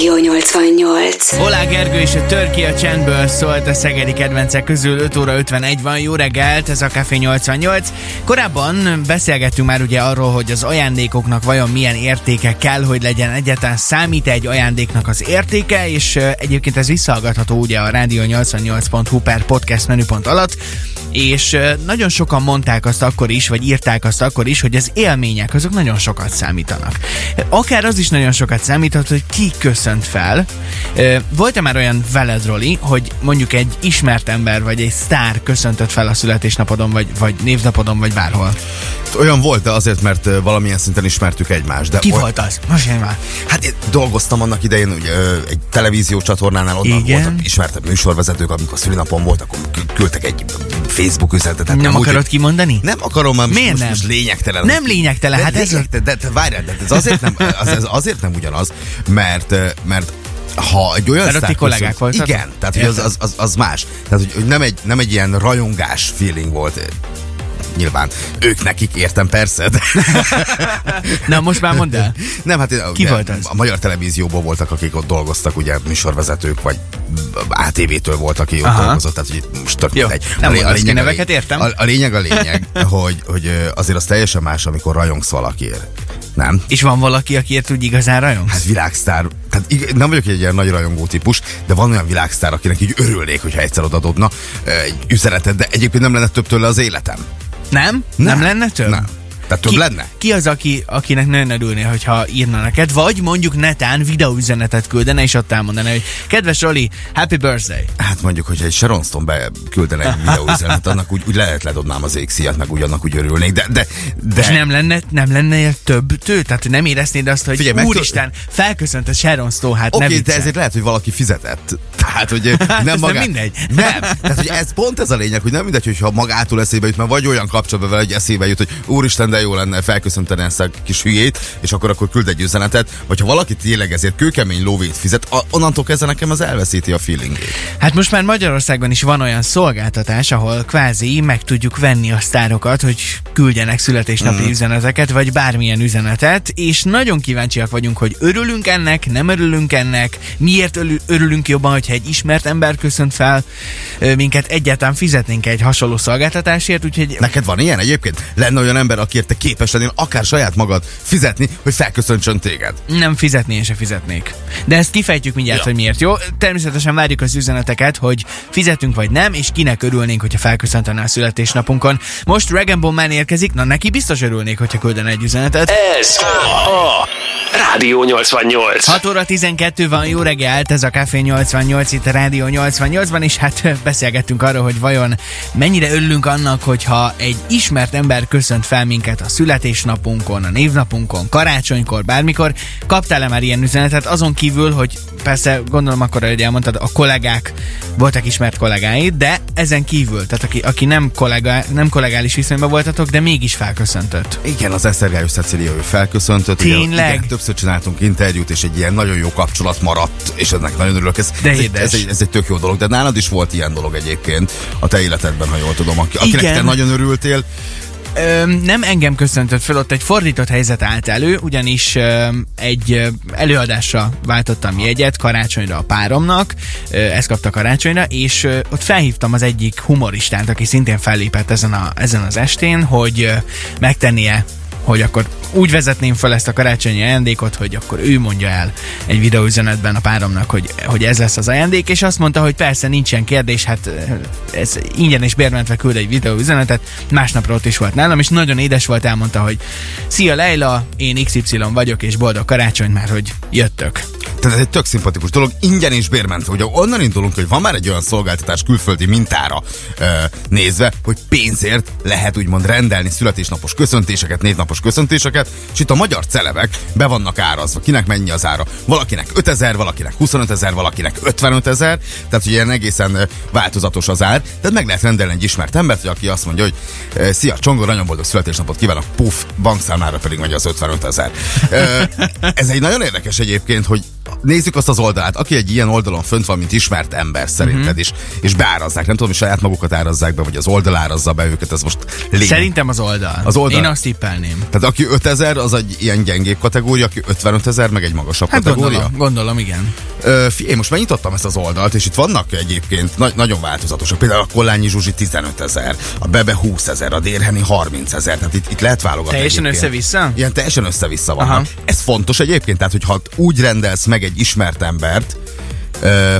28 8. Olá Gergő és a Törki a csendből szólt a szegedi kedvencek közül 5 óra 51 van. Jó reggelt, ez a Café 88. Korábban beszélgettünk már ugye arról, hogy az ajándékoknak vajon milyen értéke kell, hogy legyen egyetlen számít egy ajándéknak az értéke, és egyébként ez visszahallgatható ugye a rádió 88.hu per podcast menüpont alatt, és nagyon sokan mondták azt akkor is, vagy írták azt akkor is, hogy az élmények azok nagyon sokat számítanak. Akár az is nagyon sokat számíthat, hogy ki köszönt fel, volt-e már olyan veled, Roli, hogy mondjuk egy ismert ember, vagy egy sztár köszöntött fel a születésnapodon, vagy, vagy névnapodon, vagy bárhol? Olyan volt, de azért, mert valamilyen szinten ismertük egymást. De Ki oly... volt az? Most én már. Hát én dolgoztam annak idején ugye, egy televízió csatornánál, onnan Igen. voltak ismertebb műsorvezetők, amikor szülinapon volt, akkor küldtek egy Facebook üzenetet. Nem amúgy- akarod kimondani? Nem akarom, mert Miért most, nem? most lényegtelen. Nem lényegtelen, de, hát ez- lényegtelen, de, de, várjál, de ez azért nem, az, ez azért nem ugyanaz, mert, mert ha egy olyan Mert kollégák voltatok? Igen, tehát hogy az, az, az, az, más. Tehát, hogy, nem, egy, nem egy ilyen rajongás feeling volt nyilván. Ők nekik értem persze, de Na, most már mondd el. nem, hát én- Ki volt az? A magyar televízióban voltak, akik ott dolgoztak, ugye műsorvezetők, vagy ATV-től volt, aki ott Aha. dolgozott, tehát hogy most tök Jó, mindegy. nem A lé- a lényeg neveket, értem. A, a lényeg a lényeg, hogy, hogy azért az teljesen más, amikor rajongsz valakiért. Nem? És van valaki, akiért úgy igazán rajongsz? Hát világsztár, tehát ig- nem vagyok egy ilyen nagy rajongó típus, de van olyan világsztár, akinek így örülnék, hogyha egyszer odadobna egy üzenetet, de egyébként nem lenne több tőle az életem. Nem? Nem, lenne több? Nem. Tehát több ki, lenne? Ki az, aki, akinek nagyon örülné, hogyha írna neked, vagy mondjuk netán videóüzenetet küldene, és ott elmondaná, hogy kedves Roli, happy birthday. Hát mondjuk, hogyha egy Sharon Stone beküldene egy videóüzenetet, annak úgy, úgy lehet ledobnám az égszíjat, meg úgy annak úgy örülnék, de, de, de És nem lenne, nem lenne több tő? Tehát nem éreznéd azt, hogy Figyelj, meg- úristen, felköszöntött Sharon Stone, hát okay, de viccelj. ezért lehet, hogy valaki fizetett. Tehát, hogy nem nem magá... mindegy. Nem. Tehát, hogy ez pont ez a lényeg, hogy nem mindegy, hogyha magától eszébe jut, mert vagy olyan kapcsolatban vele, hogy eszébe jut, hogy úristen, de jó lenne felköszönteni ezt a kis hülyét, és akkor akkor küld egy üzenetet, vagy ha valaki tényleg ezért kőkemény lóvét fizet, a- onnantól kezdve nekem az elveszíti a feelingét. Hát most már Magyarországon is van olyan szolgáltatás, ahol kvázi meg tudjuk venni a sztárokat, hogy küldjenek születésnapi Mhm. üzeneteket, vagy bármilyen üzenetet, és nagyon kíváncsiak vagyunk, hogy örülünk ennek, nem örülünk ennek, miért örül- örülünk jobban, hogyha egy ismert ember köszönt fel minket, egyáltalán fizetnénk egy hasonló szolgáltatásért, úgyhogy Neked van ilyen egyébként? Lenne olyan ember, akiért te képes lennél akár saját magad fizetni, hogy felköszöntsön téged? nem fizetni, én se fizetnék. De ezt kifejtjük mindjárt, Ja. hogy miért jó. Természetesen várjuk az üzeneteket, hogy fizetünk vagy nem, és kinek örülnénk, hogyha felköszöntene a születésnapunkon. Most Ball Man érkezik, na neki biztos örülnék, hogyha küldene egy üzenetet. Ez a Rádió 88. 6 óra 12 van, jó reggelt, ez a Café 88 itt a Rádió 88-ban, és hát beszélgettünk arról, hogy vajon mennyire örülünk annak, hogyha egy ismert ember köszönt fel minket a születésnapunkon, a névnapunkon, karácsonykor, bármikor. Kaptál-e már ilyen üzenetet? Azon kívül, hogy persze gondolom akkor, hogy elmondtad, a kollégák voltak ismert kollégáid, de ezen kívül, tehát aki, aki nem, kollega, nem kollegális viszonyban voltatok, de mégis felköszöntött. Igen, az Esztergályos Cecília ő felköszöntött. ugye, Tényleg? Többször csináltunk interjút, és egy ilyen nagyon jó kapcsolat maradt, és ennek nagyon örülök. Ez, De ez, egy, ez, egy, ez egy tök jó dolog, de nálad is volt ilyen dolog egyébként a te életedben, ha jól tudom, aki, akinek Igen. te nagyon örültél. Öm, nem engem köszöntött fel, ott egy fordított helyzet állt elő, ugyanis öm, egy előadásra váltottam jegyet karácsonyra a páromnak, ö, ezt kapta karácsonyra, és ö, ott felhívtam az egyik humoristát, aki szintén fellépett ezen, a, ezen az estén, hogy ö, megtennie hogy akkor úgy vezetném fel ezt a karácsonyi ajándékot, hogy akkor ő mondja el egy videóüzenetben a páromnak, hogy, hogy ez lesz az ajándék, és azt mondta, hogy persze nincsen kérdés, hát ö, ez ingyen és bérmentve küld egy videóüzenetet, másnapra ott is volt nálam, és nagyon édes volt, elmondta, hogy Szia Leila, én XY vagyok, és boldog karácsony, mert hogy jöttök. Tehát ez egy tök szimpatikus dolog, ingyen és bérmentve. Ugye onnan indulunk, hogy van már egy olyan szolgáltatás külföldi mintára ö, nézve, hogy pénzért lehet úgymond rendelni születésnapos köszöntéseket, névnapos köszöntéseket, és itt a magyar celebek be vannak árazva. Kinek mennyi az ára? Valakinek 5000, valakinek 25 ezer, valakinek 55 ezer, tehát ugye ilyen egészen változatos az ár. Tehát meg lehet rendelni egy ismert embert, hogy aki azt mondja, hogy szia, Csongor, nagyon boldog születésnapot kívánok, puff, bankszámlára pedig megy az 55 ezer. Ö, Ez egy nagyon érdekes egyébként, hogy nézzük azt az oldalát, aki egy ilyen oldalon fönt van, mint ismert ember szerinted, uh-huh. és, és beárazzák, nem tudom, hogy saját magukat árazzák be, vagy az oldal árazza be őket, ez most lényeg. Szerintem az oldal. Az oldal. Én azt tippelném. Tehát aki 5000, az egy ilyen gyengébb kategória, aki 55 ezer, meg egy magasabb Hát kategória. gondolom, gondolom, igen. Ö, én most megnyitottam ezt az oldalt, és itt vannak egyébként na- nagyon változatosak. Például a Kollányi Zsuzsi 15 ezer, a Bebe 20 ezer, a Dérheni 30 ezer. Tehát itt, itt lehet válogatni. Teljesen össze-vissza? Ilyen teljesen össze-vissza vannak. Aha. Ez fontos egyébként, tehát hogyha úgy rendelsz meg egy ismert embert,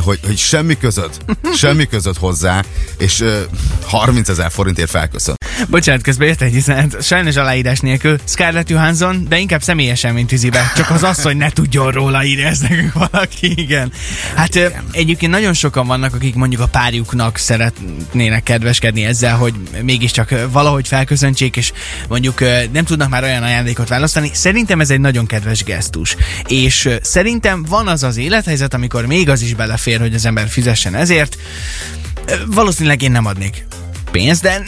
hogy, hogy semmi között, semmi között hozzá, és ö, 30 ezer forintért felköszön. Bocsánat, közben jött egy üzenet, sajnos aláírás nélkül. Scarlett Johansson, de inkább személyesen, mint tűzibe. Csak az asszony ne tudjon róla írni, ez nekünk valaki, igen. Hát ö, egyébként nagyon sokan vannak, akik mondjuk a párjuknak szeretnének kedveskedni ezzel, hogy mégiscsak valahogy felköszöntsék, és mondjuk nem tudnak már olyan ajándékot választani. Szerintem ez egy nagyon kedves gesztus. És szerintem van az az élethelyzet, amikor még az is belefér, hogy az ember fizessen ezért. Valószínűleg én nem adnék pénzt, de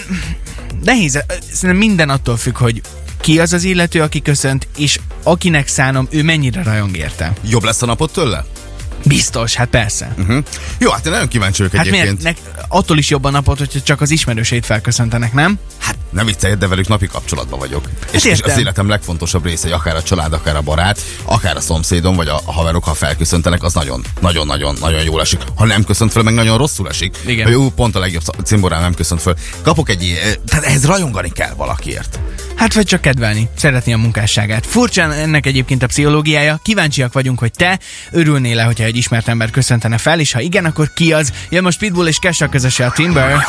nehéz. Szerintem minden attól függ, hogy ki az az illető, aki köszönt, és akinek szánom, ő mennyire rajong érte. Jobb lesz a napot tőle? Biztos, hát persze. Uh-huh. Jó, hát én nagyon kíváncsi vagyok Hát egyébként. miért? Nek, attól is jobban napot, hogyha csak az ismerősét felköszöntenek, nem? Hát nem viccelj, de velük napi kapcsolatban vagyok. és, és értem. az életem legfontosabb része, hogy akár a család, akár a barát, akár a szomszédom, vagy a, a haverok, ha felköszöntenek, az nagyon, nagyon, nagyon, nagyon jól esik. Ha nem köszönt fel, meg nagyon rosszul esik. Igen. Hogy ú, pont a legjobb cimborám nem köszönt fel. Kapok egy ilyen, tehát ehhez rajongani kell valakiért. Hát vagy csak kedvelni, szeretni a munkásságát. Furcsán ennek egyébként a pszichológiája. Kíváncsiak vagyunk, hogy te örülnél-e, hogyha egy ismert ember köszöntene fel, és ha igen, akkor ki az? Jön most Pitbull és Kesha közöse a Timber.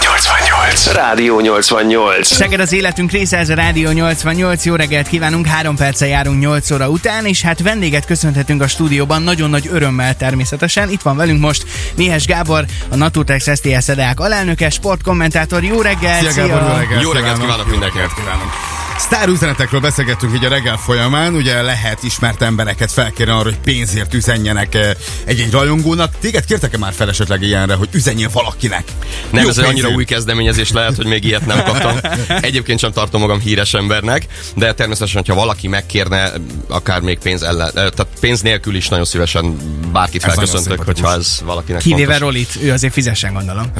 88. Rádió 88. Szeged az életünk része, ez a Rádió 88. Jó reggelt kívánunk, három perccel járunk 8 óra után, és hát vendéget köszönhetünk a stúdióban, nagyon nagy örömmel természetesen. Itt van velünk most Mihes Gábor, a Naturtex STS EDÁK alelnöke, sportkommentátor. Jó reggelt! Szia, Gábor, jó reggelt Jó reggelt kívánok mindenkinek. kívánok. Sztár üzenetekről beszélgettünk így a reggel folyamán, ugye lehet ismert embereket felkérni arra, hogy pénzért üzenjenek eh, egy-egy rajongónak. Téged kértek-e már fel esetleg ilyenre, hogy üzenjél valakinek? Nem, Jó ez egy annyira pénzért. új kezdeményezés lehet, hogy még ilyet nem kaptam. Egyébként sem tartom magam híres embernek, de természetesen, hogyha valaki megkérne, akár még pénz ellen, eh, tehát pénz nélkül is nagyon szívesen bárkit Ez felköszöntök, szimpatikus. hogyha ez valakinek Kivéve fontos. Rolit, ő azért fizessen, gondolom.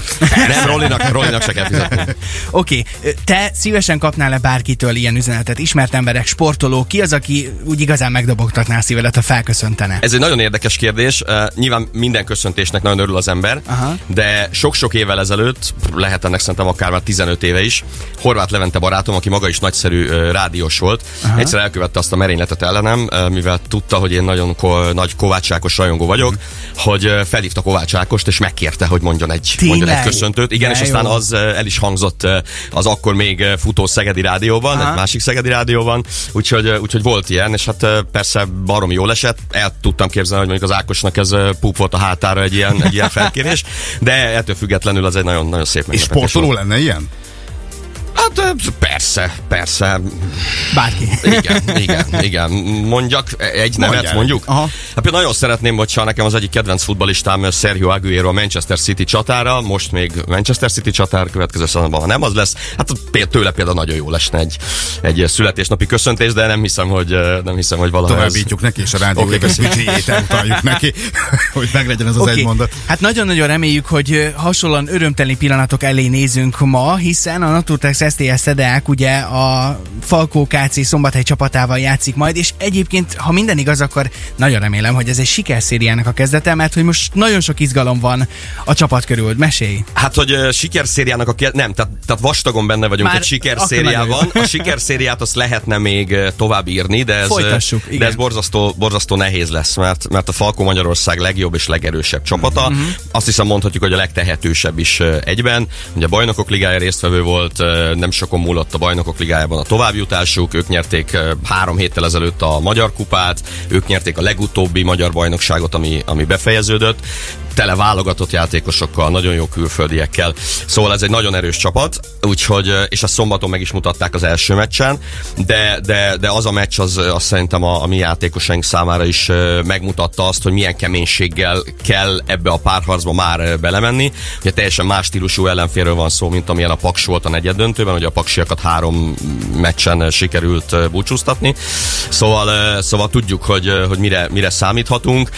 Nem, Rolinak, Rolinak se kell fizetni. Oké, okay. te szívesen kapnál-e bárkitől ilyen üzenetet? Ismert emberek, sportoló, ki az, aki úgy igazán megdobogtatná a szívedet, ha felköszöntene? Ez egy nagyon érdekes kérdés. Uh, nyilván minden köszöntésnek nagyon örül az ember, Aha. de sok-sok évvel ezelőtt, lehet ennek szerintem akár már 15 éve is, Horváth Levente barátom, aki maga is nagyszerű uh, rádiós volt, Aha. egyszer elkövette azt a merényletet ellenem, uh, mivel tudta, hogy én nagyon ko- nagy Kovács Ákos rajongó vagyok, Mhm. hogy uh, felhívta Kovács Ákost, és megkérte, hogy mondjon egy, Tényleg? mondjon egy köszöntőt. Igen, De és aztán jó. az uh, el is hangzott az akkor még futó Szegedi Rádióban, Aha. Egy másik Szegedi Rádióban, úgyhogy, úgyhogy volt ilyen, és hát persze barom jól esett, el tudtam képzelni, hogy mondjuk az Ákosnak ez púp volt a hátára egy ilyen, egy ilyen felkérés, de ettől függetlenül az egy nagyon, nagyon szép És sportoló lenne ilyen? Hát persze, persze. Bárki. Igen, igen, igen. Mondjak egy nevet, Mondjál. mondjuk? Aha. Hát például nagyon szeretném, hogyha nekem az egyik kedvenc futbalistám Sergio Aguero a Manchester City csatára, most még Manchester City csatár, következő szezonban, ha nem az lesz, hát például tőle például nagyon jó lesne egy, egy születésnapi köszöntés, de nem hiszem, hogy, nem hiszem, hogy valaha ez... Továbbítjuk neki, és a rádió Oké, okay, büdzséjét elutaljuk neki, hogy meglegyen ez az Oké. egy mondat. Hát nagyon-nagyon reméljük, hogy hasonlóan örömteli pillanatok elé nézünk ma, hiszen a Naturtex STS Szedeák ugye a Falkó KC Szombathely csapatával játszik majd, és egyébként, ha minden igaz, akkor nagyon remélem, hogy ez egy sikerszériának a kezdete, mert hogy most nagyon sok izgalom van a csapat körül. Mesélj! Hát, hogy uh, sikerszériának a ke- nem, tehát, tehát vastagon benne vagyunk Már egy sikerszériában. A sikerszériát azt lehetne még tovább írni, de ez, Folytassuk, de ez borzasztó, borzasztó nehéz lesz, mert, mert a Falkó Magyarország legjobb és legerősebb csapata. Mhm. Uh-huh. Azt hiszem mondhatjuk, hogy a legtehetősebb is egyben. Ugye a bajnokok ligája résztvevő volt, nem sokon múlott a bajnokok ligájában a továbbjutásuk, ők nyerték három héttel ezelőtt a Magyar Kupát, ők nyerték a legutóbbi magyar bajnokságot, ami, ami befejeződött. Tele válogatott játékosokkal, nagyon jó külföldiekkel. Szóval ez egy nagyon erős csapat, úgyhogy, és a szombaton meg is mutatták az első meccsen, de, de, de az a meccs az, az szerintem a, a mi játékosaink számára is megmutatta azt, hogy milyen keménységgel kell ebbe a párharcba már belemenni. Ugye teljesen más stílusú ellenfélről van szó, mint amilyen a Paks volt a negyed döntőben, ugye a Paksiakat három meccsen sikerült búcsúztatni. Szóval, szóval tudjuk, hogy, hogy mire, mire számíthatunk.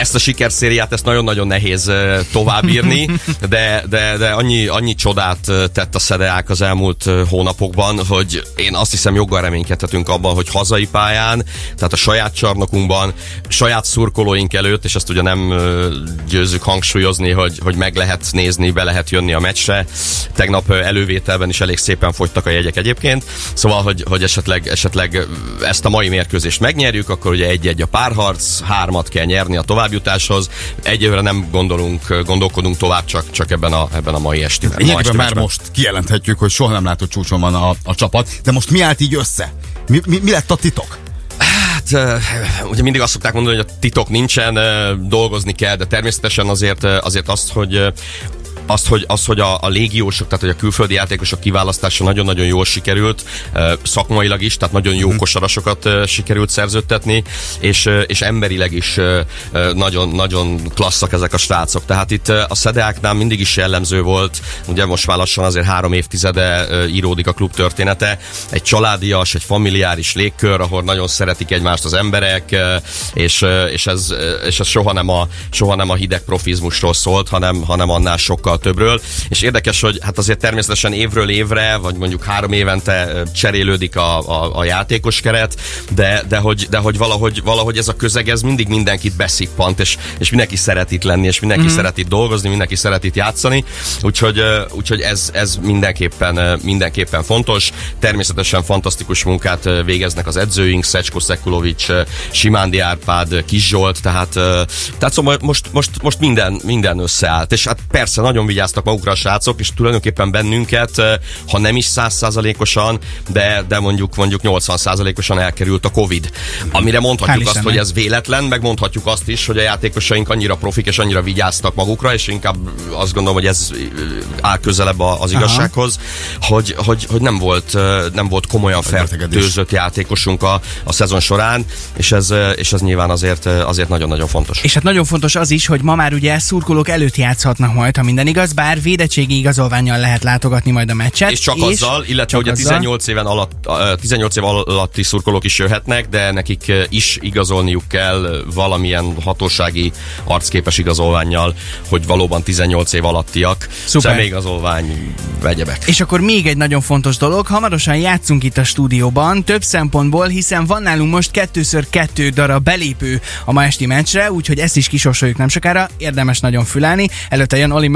Ezt a sikerszériát, ezt nagyon-nagyon nehéz továbbírni, de, de, de annyi, annyi csodát tett a Szedeák az elmúlt hónapokban, hogy én azt hiszem joggal reménykedhetünk abban, hogy hazai pályán, tehát a saját csarnokunkban, saját szurkolóink előtt, és ezt ugye nem győzzük hangsúlyozni, hogy, hogy meg lehet nézni, be lehet jönni a meccsre. Tegnap elővételben is elég szépen fogytak a jegyek egyébként, szóval, hogy, hogy esetleg, esetleg ezt a mai mérkőzést megnyerjük, akkor ugye egy-egy a párharc, hármat kell nyerni a továbbjutáshoz. Egyelőre nem gondolunk, gondolkodunk tovább csak, csak ebben a, ebben a mai Lényegében esti már meccsben. most kijelenthetjük, hogy soha nem látott csúcson van a, a csapat, de most mi állt így össze? Mi, mi, mi lett a titok? Hát, ugye mindig azt szokták mondani, hogy a titok nincsen, dolgozni kell, de természetesen azért, azért azt, hogy ö, azt, hogy, az, hogy a, a légiósok, tehát hogy a külföldi játékosok kiválasztása nagyon-nagyon jól sikerült, szakmailag is, tehát nagyon jó kosarasokat ö, sikerült szerződtetni, és, és emberileg is ö, ö, nagyon, nagyon klasszak ezek a srácok. Tehát itt a Szedeáknál mindig is jellemző volt, ugye most már lassan azért három évtizede íródik a klub története, egy családias, egy familiáris légkör, ahol nagyon szeretik egymást az emberek, és, és, ez, és ez soha nem a, soha nem a hideg profizmusról szólt, hanem, hanem annál sokkal többről. És érdekes, hogy hát azért természetesen évről évre, vagy mondjuk három évente cserélődik a, a, a játékos keret, de, de, hogy, de hogy valahogy, valahogy ez a közeg, ez mindig mindenkit beszippant, és, és mindenki szeret itt lenni, és mindenki mm. szeret itt dolgozni, mindenki szeret itt játszani, úgyhogy, úgyhogy ez, ez mindenképpen, mindenképpen fontos. Természetesen fantasztikus munkát végeznek az edzőink, Szecsko Szekulovics, Simándi Árpád, Kis Zsolt, tehát, tehát szóval most, most, most minden, minden összeállt, és hát persze nagyon vigyáztak magukra a srácok, és tulajdonképpen bennünket, ö, ha nem is százszázalékosan, de, de mondjuk mondjuk 80 százalékosan elkerült a Covid. Amire mondhatjuk azt, hogy ez véletlen, meg mondhatjuk azt is, hogy a játékosaink annyira profik és annyira vigyáztak magukra, és inkább azt gondolom, hogy ez ö, áll közelebb az igazsághoz, hogy, hogy, hogy nem volt ö, nem volt komolyan fertőzött játékosunk a, a szezon során, és ez, és ez nyilván azért, azért nagyon-nagyon fontos. És hát nagyon fontos az is, hogy ma már ugye szurkolók előtt játszhatnak majd, ha minden igaz, bár védettségi igazolványjal lehet látogatni majd a meccset. És csak azzal, illetve csak hogy a azzal. 18 éven alatt, ö, 18 év alatti szurkolók is jöhetnek, de nekik is igazolniuk kell valamilyen hatósági arcképes igazolványjal, hogy valóban 18 év alattiak. Szuper. Személyigazolvány, vegyebek. És akkor még egy nagyon fontos dolog, hamarosan játszunk itt a stúdióban, több szempontból, hiszen van nálunk most kettőször kettő darab belépő a ma esti meccsre, úgyhogy ezt is kisorsoljuk nem sokára, érdemes nagyon fülelni. Előtte jön Oli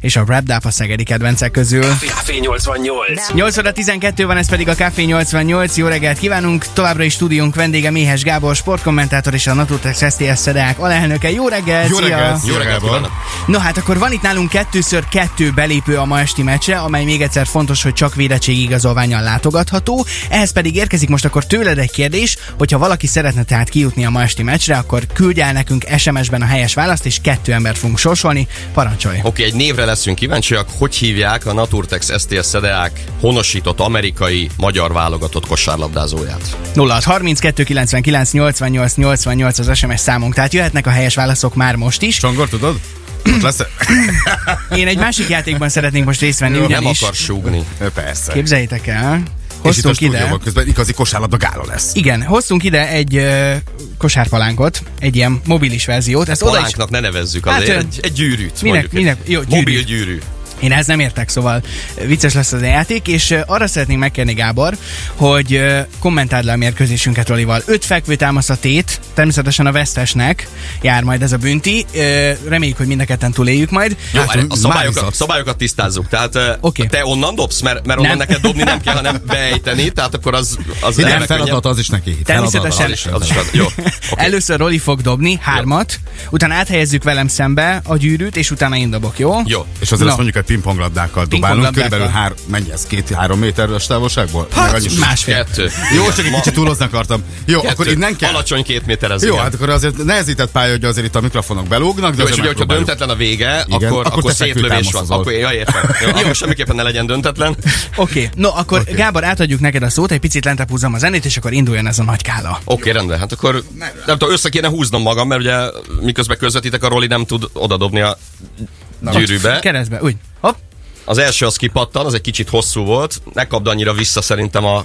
És a Rap a szegedi kedvencek közül. Café 88. 8 óra 12 van, ez pedig a Café 88. Jó reggelt kívánunk! Továbbra is stúdiónk vendége Méhes Gábor, sportkommentátor és a Naturtex STS Szedák alelnöke. Jó reggelt! Jó szia! reggelt! Jó reggelt kívánok! No hát akkor van itt nálunk kettőször kettő belépő a ma esti meccse, amely még egyszer fontos, hogy csak védettségi igazolványal látogatható. Ehhez pedig érkezik most akkor tőled egy kérdés, hogyha valaki szeretne tehát kijutni a ma esti meccsre, akkor küldj el nekünk SMS-ben a helyes választ, és kettő embert fogunk sorsolni. Parancsolj! Oké, egy névre leszünk kíváncsiak. Hogy hívják a Naturtex STS Szedeák honosított amerikai magyar válogatott kosárlabdázóját? 0632 99 88 88 az SMS számunk, tehát jöhetnek a helyes válaszok már most is. Csongor, tudod? Ott lesz Én egy másik játékban szeretnénk most részt venni, Nem ugyanis akar súgni. Persze. képzeljétek el, És itt a hoztunk ide, stúdióban közben igazi kosárlabda gála lesz. igen, hoztunk ide egy ö, kosárpalánkot, egy ilyen mobilis verziót, ezt oda is Palánknak ne nevezzük Hát, azért, egy, egy gyűrűt. minek- mondjuk. minek- jó, gyűrű. Mobil gyűrű. Én ehhez nem értek, szóval vicces lesz az a játék, és arra szeretnénk megkérni Gábor, hogy kommentáld le a mérkőzésünket Rolival. Öt fekvő támasz a tét, természetesen a vesztesnek jár majd ez a bünti. Reméljük, hogy mind a ketten túléljük majd. Jó, Hát, a szabályokat, szabályokat tisztázzuk. Tehát okay. te onnan dobsz, mert, mert onnan Nem. neked dobni nem kell, hanem beejteni, tehát akkor az, az Igen, feladat könnyebb. az is neki. Természetesen. Az is, az is, jó. Okay. Először Roli fog dobni hármat, utána áthelyezzük velem szembe a gyűrűt, és utána én dobok, jó? Jó. És azért Na. azt mondjuk, hogy pingponglabdákkal dobálunk, körülbelül hár, mennyi ez, két-három méteres távolságból? Hát, másfél. Kettő. Jó, csak egy kicsit túlozni akartam. Jó, kettő. akkor innen kell. Alacsony két méter ez. Jó, igen. hát akkor azért nehezített pálya, hogy azért itt a mikrofonok belógnak, de Jó, és ugye, hogyha döntetlen a vége, Igen, akkor, akkor akkor szétlövés van. Akkor, ja, értem. Jó, akkor semmiképpen ne legyen döntetlen. Oké, okay. no akkor okay. Gábor, átadjuk neked a szót, egy picit lentebb húzom a zenét, és akkor induljon ez a nagy kála. Oké, okay, rendben. Hát akkor nem tudom, össze kéne húznom magam, mert ugye miközben közvetítek, a Roli nem tud odadobni a gyűrűbe. Keresztbe, úgy. Hopp. Az első az kipattan, az egy kicsit hosszú volt. Ne kapd annyira vissza szerintem a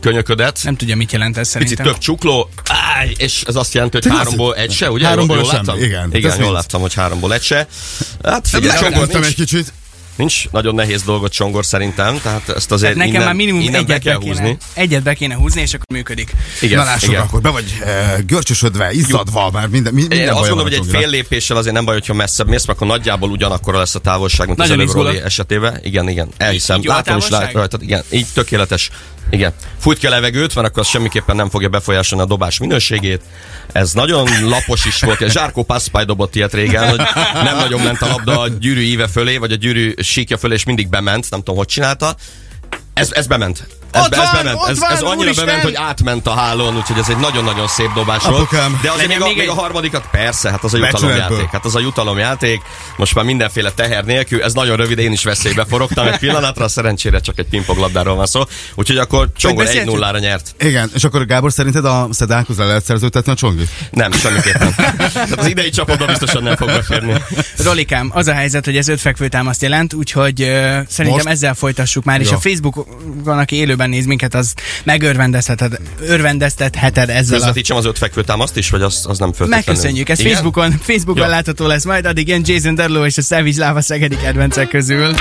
könyöködet. Nem tudja, mit jelent ez Picit szerintem. több csukló, áj, és ez azt jelenti, hogy Tényleg háromból az- egy se, ugye? Háromból jól, jól láttam? igen. Igen, jól nincs. láttam, hogy háromból egy se. Hát figyelj, egy kicsit. Nincs nagyon nehéz dolgot csongor szerintem, tehát ezt Tehát azért nekem innen, már minimum innen be egyet be, kell kéne, húzni. egyet be kéne húzni, és akkor működik. Igen, Na lássuk, igen. akkor be vagy e, görcsösödve, izzadva, már minden, mi- minden Én azt gondolom, hogy egy fél lépéssel azért nem baj, hogyha messzebb mész, mert akkor nagyjából ugyanakkor lesz a távolság, mint Nagyon az előbb esetében. Igen, igen, elhiszem. Látom is lát, rajtad, igen, így tökéletes. Igen. Fújt ki a levegőt, mert akkor az semmiképpen nem fogja befolyásolni a dobás minőségét. Ez nagyon lapos is volt. Zsárkó Pászpály dobott ilyet régen, hogy nem nagyon ment a labda a gyűrű íve fölé, vagy a gyűrű síkja fölé, és mindig bement. Nem tudom, hogy csinálta. Ez, ez bement. Ez, Ott ez van, bement. ott Ez, van, ez annyira úristen! bement, hogy átment a hálón, úgyhogy ez egy nagyon-nagyon szép dobás volt. Apukám. De azért még a, még még a egy- harmadikat persze, hát az a jutalomjáték. Hát az a jutalomjáték. Most már mindenféle teher nélkül. Ez nagyon rövid, én is veszélybe forogtam egy pillanatra, szerencsére csak egy pingponglabdáról van szó. Úgyhogy akkor Csongor beszéltünk? 1-0-ra nyert. Igen, és akkor Gábor szerinted a Szedákhoz le lehet szerződtetni a csongit? Nem, semmiképpen. Tehát az idei csapatban biztosan nem fog beférni. Rolikám, az a helyzet, hogy ez öt fekvőtámaszt jelent, úgyhogy uh, szerintem Most? ezzel folytassuk már, és Jó. a Facebookon, aki élőben néz minket, az megörvendezheted örvendeztetheted ezzel a... Közvetítsem az öt fekvőtámaszt is, vagy az, az nem föltétlenül? Megköszönjük, ez Igen? Facebookon, Facebookon Jó. látható lesz majd, addig jön Jason Derulo és a Savage Lava Szegedi kedvencek közül.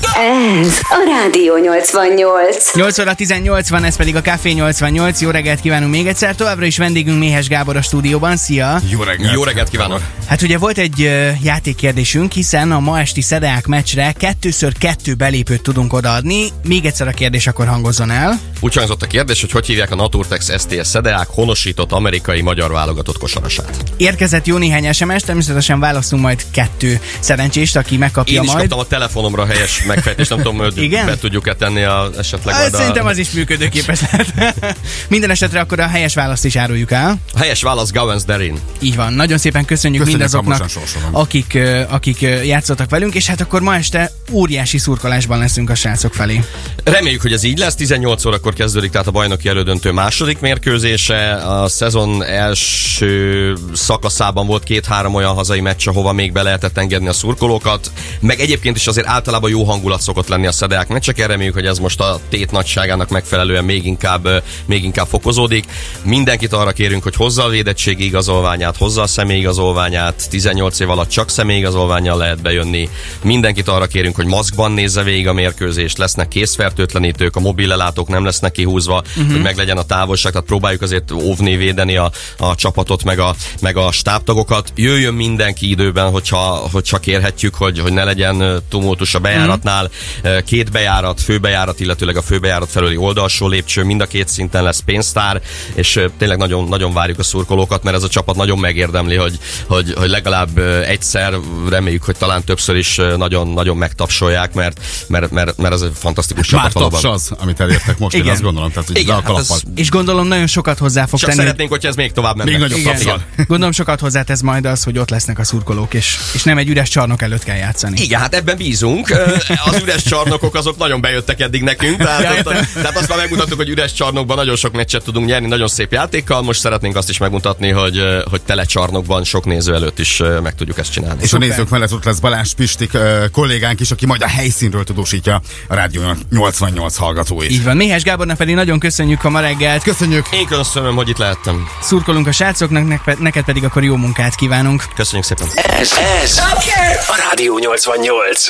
Ez a Rádió 88. 8 óra 18 van, ez pedig a Café 88. Jó reggelt kívánunk még egyszer. Továbbra is vendégünk Méhes Gábor a stúdióban. Szia! Jó reggelt! Jó reggelt kívánok! Hát ugye volt egy ö, játékkérdésünk, hiszen a ma esti Szedeák meccsre kettőször kettő belépőt tudunk odaadni. Még egyszer a kérdés akkor hangozzon el. Úgy hangzott a kérdés, hogy hogy hívják a Naturtex STS Szedeák honosított amerikai magyar válogatott kosarasát. Érkezett jó néhány SMS, természetesen választunk majd kettő szerencsést, aki megkapja Én is majd. kaptam a telefonomra helyes megfejtést, nem tudom, hogy Igen? be tudjuk-e tenni a, esetleg Hát, majd a, Szerintem az is működőképes lehet. Minden esetre akkor a helyes választ is áruljuk el. a helyes válasz Gowens Derin. Így van. Nagyon szépen köszönjük, Köszönjük, mindazoknak, akik, akik játszottak velünk, és hát akkor ma este óriási szurkolásban leszünk a srácok felé. Reméljük, hogy ez így lesz. 18 órakor kezdődik tehát a bajnoki elődöntő második mérkőzése. A szezon első szakaszában volt két-három olyan hazai meccs, ahova még be lehetett engedni a szurkolókat. Meg egyébként is azért általában jó hangulat szokott lenni a szedeák meccseken. Reméljük, hogy ez most a tét nagyságának megfelelően még inkább, még inkább fokozódik. Mindenkit arra kérünk, hogy hozza a védettségi igazolványát, hozza a személyigazolványát. 18 év alatt csak személyigazolványjal lehet bejönni. Mindenkit arra kérünk, hogy maszkban nézze végig a mérkőzést, lesznek készfertőtlenítők, a mobilelátók nem lesznek kihúzva, uh-huh. hogy meglegyen a távolság, tehát próbáljuk azért óvni, védeni a, a csapatot, meg a, meg a stábtagokat. Jöjjön mindenki időben, hogyha, hogyha kérhetjük, hogy, hogy ne legyen tumultus a bejáratnál. Uh-huh. Két bejárat, főbejárat, illetőleg a főbejárat felüli oldalsó lépcső, mind a két szinten lesz pénztár, és tényleg nagyon, nagyon várjuk a szurkolókat, mert ez a csapat nagyon megérdemli, hogy, hogy, hogy legalább egyszer, reméljük, hogy talán többször is nagyon, nagyon megtapsolják, mert, mert, mert, mert ez egy fantasztikus Már csapat taps az, amit elértek most, én Igen. azt gondolom. Tehát, hogy Igen, le a hát ez-. És gondolom nagyon sokat hozzá fog Csak tenni. szeretnénk, hogyha ez még tovább menne. Még nagyobb Igen. tapsal. Gondolom sokat hozzátesz majd az, hogy ott lesznek a szurkolók, és, és nem egy üres csarnok előtt kell játszani. Igen, hát ebben bízunk. Az üres csarnokok azok nagyon bejöttek eddig nekünk, tehát, ott, tehát azt már megmutattuk, hogy üres csarnokban nagyon sok meccset tudunk nyerni, nagyon szép játékkal. Most szeretnénk azt is megmutatni, hogy, hogy tele csarnokban sok néző előtt is meg tudjuk ezt csinálni. És a nézők mellett ott lesz Balázs Pistik kollégánk is, aki majd a helyszínről tudósítja a Rádió 88 hallgatóit. Így van. Méhes Gábornak pedig nagyon köszönjük a ma reggelt. Köszönjük! Én köszönöm, hogy itt lehettem. Szurkolunk a srácoknak, nek- neked pedig akkor jó munkát kívánunk. Köszönjük szépen. Ez, ez a Rádió 88.